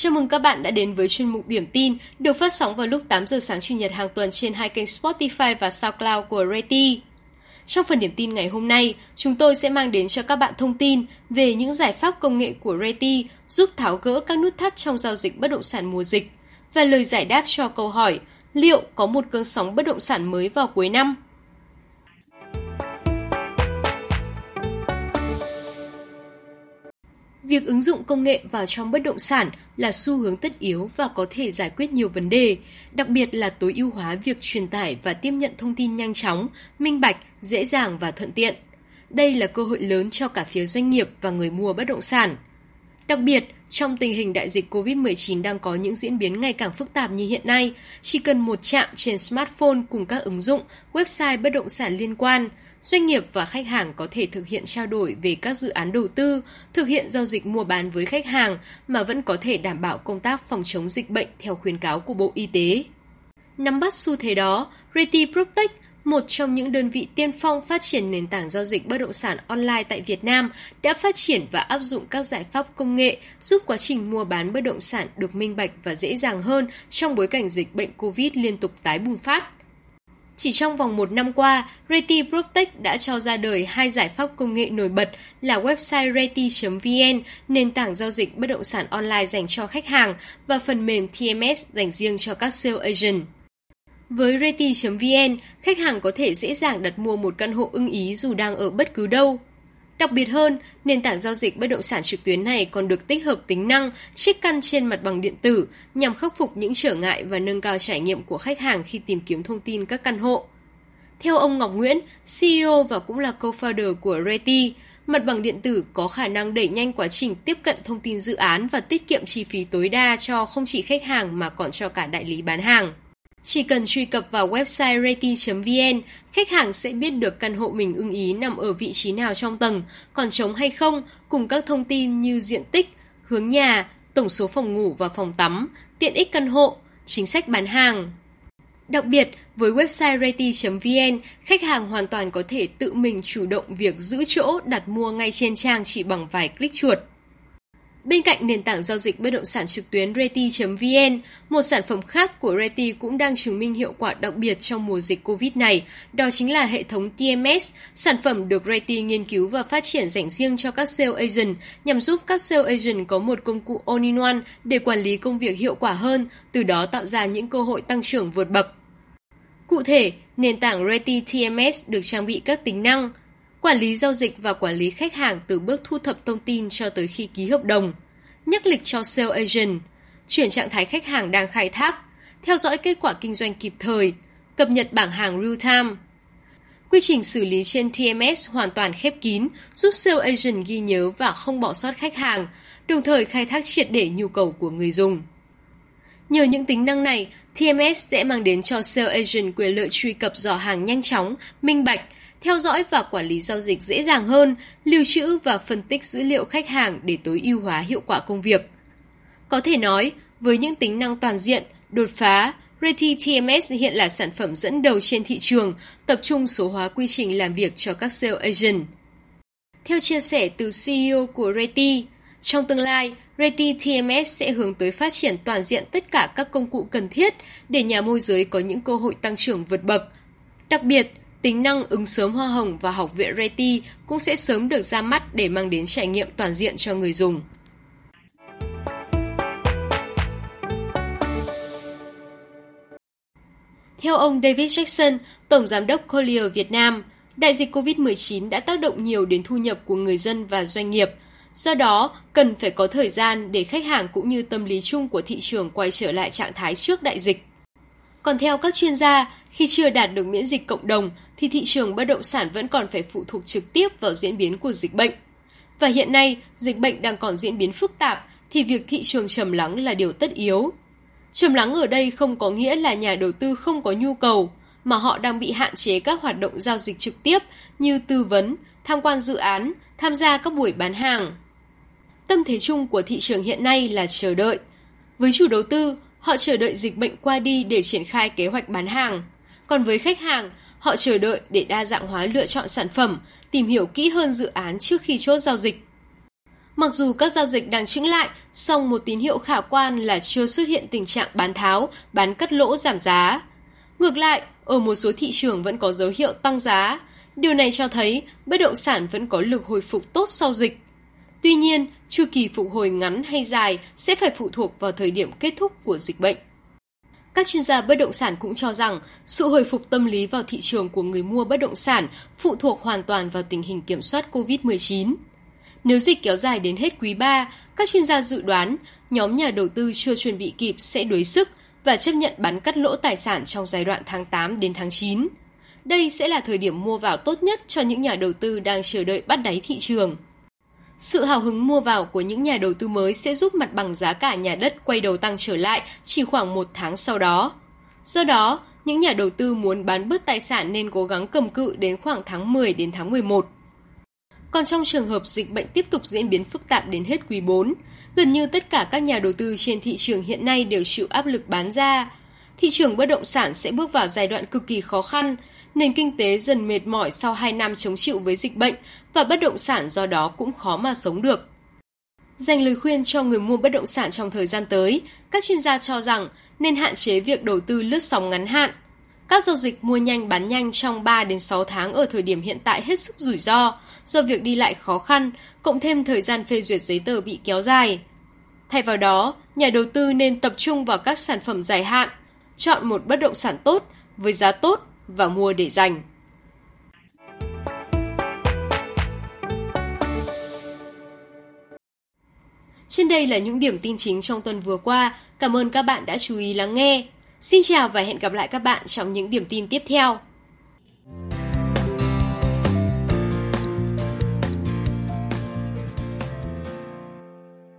Chào mừng các bạn đã đến với chuyên mục Điểm tin được phát sóng vào lúc 8 giờ sáng Chủ nhật hàng tuần trên hai kênh Spotify và SoundCloud của Reti. Trong phần điểm tin ngày hôm nay, chúng tôi sẽ mang đến cho các bạn thông tin về những giải pháp công nghệ của Reti giúp tháo gỡ các nút thắt trong giao dịch bất động sản mùa dịch và lời giải đáp cho câu hỏi liệu có một cơn sóng bất động sản mới vào cuối năm? Việc ứng dụng công nghệ vào trong bất động sản là xu hướng tất yếu và có thể giải quyết nhiều vấn đề, đặc biệt là tối ưu hóa việc truyền tải và tiếp nhận thông tin nhanh chóng, minh bạch, dễ dàng và thuận tiện. Đây là cơ hội lớn cho cả phía doanh nghiệp và người mua bất động sản. Đặc biệt, trong tình hình đại dịch COVID-19 đang có những diễn biến ngày càng phức tạp như hiện nay, chỉ cần một chạm trên smartphone cùng các ứng dụng, website bất động sản liên quan, doanh nghiệp và khách hàng có thể thực hiện trao đổi về các dự án đầu tư, thực hiện giao dịch mua bán với khách hàng mà vẫn có thể đảm bảo công tác phòng chống dịch bệnh theo khuyến cáo của Bộ Y tế. Nắm bắt xu thế đó, Reti Protect một trong những đơn vị tiên phong phát triển nền tảng giao dịch bất động sản online tại Việt Nam, đã phát triển và áp dụng các giải pháp công nghệ giúp quá trình mua bán bất động sản được minh bạch và dễ dàng hơn trong bối cảnh dịch bệnh COVID liên tục tái bùng phát. Chỉ trong vòng một năm qua, Reti Protect đã cho ra đời hai giải pháp công nghệ nổi bật là website reti.vn, nền tảng giao dịch bất động sản online dành cho khách hàng, và phần mềm TMS dành riêng cho các sales agent. Với Reti.vn, khách hàng có thể dễ dàng đặt mua một căn hộ ưng ý dù đang ở bất cứ đâu. Đặc biệt hơn, nền tảng giao dịch bất động sản trực tuyến này còn được tích hợp tính năng chiếc căn trên mặt bằng điện tử nhằm khắc phục những trở ngại và nâng cao trải nghiệm của khách hàng khi tìm kiếm thông tin các căn hộ. Theo ông Ngọc Nguyễn, CEO và cũng là co-founder của Reti, mặt bằng điện tử có khả năng đẩy nhanh quá trình tiếp cận thông tin dự án và tiết kiệm chi phí tối đa cho không chỉ khách hàng mà còn cho cả đại lý bán hàng. Chỉ cần truy cập vào website rating.vn, khách hàng sẽ biết được căn hộ mình ưng ý nằm ở vị trí nào trong tầng, còn trống hay không, cùng các thông tin như diện tích, hướng nhà, tổng số phòng ngủ và phòng tắm, tiện ích căn hộ, chính sách bán hàng. Đặc biệt, với website rating.vn, khách hàng hoàn toàn có thể tự mình chủ động việc giữ chỗ đặt mua ngay trên trang chỉ bằng vài click chuột. Bên cạnh nền tảng giao dịch bất động sản trực tuyến Reti.vn, một sản phẩm khác của Reti cũng đang chứng minh hiệu quả đặc biệt trong mùa dịch Covid này, đó chính là hệ thống TMS, sản phẩm được Reti nghiên cứu và phát triển dành riêng cho các sales agent nhằm giúp các sales agent có một công cụ all-in-one để quản lý công việc hiệu quả hơn, từ đó tạo ra những cơ hội tăng trưởng vượt bậc. Cụ thể, nền tảng Reti TMS được trang bị các tính năng quản lý giao dịch và quản lý khách hàng từ bước thu thập thông tin cho tới khi ký hợp đồng, nhắc lịch cho sale agent, chuyển trạng thái khách hàng đang khai thác, theo dõi kết quả kinh doanh kịp thời, cập nhật bảng hàng real time. Quy trình xử lý trên TMS hoàn toàn khép kín, giúp sale agent ghi nhớ và không bỏ sót khách hàng, đồng thời khai thác triệt để nhu cầu của người dùng. Nhờ những tính năng này, TMS sẽ mang đến cho sale agent quyền lợi truy cập dò hàng nhanh chóng, minh bạch, theo dõi và quản lý giao dịch dễ dàng hơn, lưu trữ và phân tích dữ liệu khách hàng để tối ưu hóa hiệu quả công việc. Có thể nói, với những tính năng toàn diện, đột phá, Reti TMS hiện là sản phẩm dẫn đầu trên thị trường, tập trung số hóa quy trình làm việc cho các sales agent. Theo chia sẻ từ CEO của Reti, trong tương lai, Reti TMS sẽ hướng tới phát triển toàn diện tất cả các công cụ cần thiết để nhà môi giới có những cơ hội tăng trưởng vượt bậc. Đặc biệt, tính năng ứng sớm hoa hồng và học viện Reti cũng sẽ sớm được ra mắt để mang đến trải nghiệm toàn diện cho người dùng. Theo ông David Jackson, Tổng Giám đốc Collier Việt Nam, đại dịch COVID-19 đã tác động nhiều đến thu nhập của người dân và doanh nghiệp. Do đó, cần phải có thời gian để khách hàng cũng như tâm lý chung của thị trường quay trở lại trạng thái trước đại dịch. Còn theo các chuyên gia, khi chưa đạt được miễn dịch cộng đồng thì thị trường bất động sản vẫn còn phải phụ thuộc trực tiếp vào diễn biến của dịch bệnh. Và hiện nay, dịch bệnh đang còn diễn biến phức tạp thì việc thị trường trầm lắng là điều tất yếu. Trầm lắng ở đây không có nghĩa là nhà đầu tư không có nhu cầu, mà họ đang bị hạn chế các hoạt động giao dịch trực tiếp như tư vấn, tham quan dự án, tham gia các buổi bán hàng. Tâm thế chung của thị trường hiện nay là chờ đợi. Với chủ đầu tư, họ chờ đợi dịch bệnh qua đi để triển khai kế hoạch bán hàng. Còn với khách hàng, họ chờ đợi để đa dạng hóa lựa chọn sản phẩm, tìm hiểu kỹ hơn dự án trước khi chốt giao dịch. Mặc dù các giao dịch đang chững lại, song một tín hiệu khả quan là chưa xuất hiện tình trạng bán tháo, bán cắt lỗ giảm giá. Ngược lại, ở một số thị trường vẫn có dấu hiệu tăng giá. Điều này cho thấy bất động sản vẫn có lực hồi phục tốt sau dịch. Tuy nhiên, chu kỳ phục hồi ngắn hay dài sẽ phải phụ thuộc vào thời điểm kết thúc của dịch bệnh. Các chuyên gia bất động sản cũng cho rằng sự hồi phục tâm lý vào thị trường của người mua bất động sản phụ thuộc hoàn toàn vào tình hình kiểm soát COVID-19. Nếu dịch kéo dài đến hết quý 3, các chuyên gia dự đoán nhóm nhà đầu tư chưa chuẩn bị kịp sẽ đuối sức và chấp nhận bán cắt lỗ tài sản trong giai đoạn tháng 8 đến tháng 9. Đây sẽ là thời điểm mua vào tốt nhất cho những nhà đầu tư đang chờ đợi bắt đáy thị trường. Sự hào hứng mua vào của những nhà đầu tư mới sẽ giúp mặt bằng giá cả nhà đất quay đầu tăng trở lại chỉ khoảng một tháng sau đó. Do đó, những nhà đầu tư muốn bán bớt tài sản nên cố gắng cầm cự đến khoảng tháng 10 đến tháng 11. Còn trong trường hợp dịch bệnh tiếp tục diễn biến phức tạp đến hết quý 4, gần như tất cả các nhà đầu tư trên thị trường hiện nay đều chịu áp lực bán ra. Thị trường bất động sản sẽ bước vào giai đoạn cực kỳ khó khăn, nền kinh tế dần mệt mỏi sau 2 năm chống chịu với dịch bệnh và bất động sản do đó cũng khó mà sống được. Dành lời khuyên cho người mua bất động sản trong thời gian tới, các chuyên gia cho rằng nên hạn chế việc đầu tư lướt sóng ngắn hạn. Các giao dịch mua nhanh bán nhanh trong 3 đến 6 tháng ở thời điểm hiện tại hết sức rủi ro, do việc đi lại khó khăn, cộng thêm thời gian phê duyệt giấy tờ bị kéo dài. Thay vào đó, nhà đầu tư nên tập trung vào các sản phẩm dài hạn, chọn một bất động sản tốt với giá tốt và mua để dành. Trên đây là những điểm tin chính trong tuần vừa qua. Cảm ơn các bạn đã chú ý lắng nghe. Xin chào và hẹn gặp lại các bạn trong những điểm tin tiếp theo.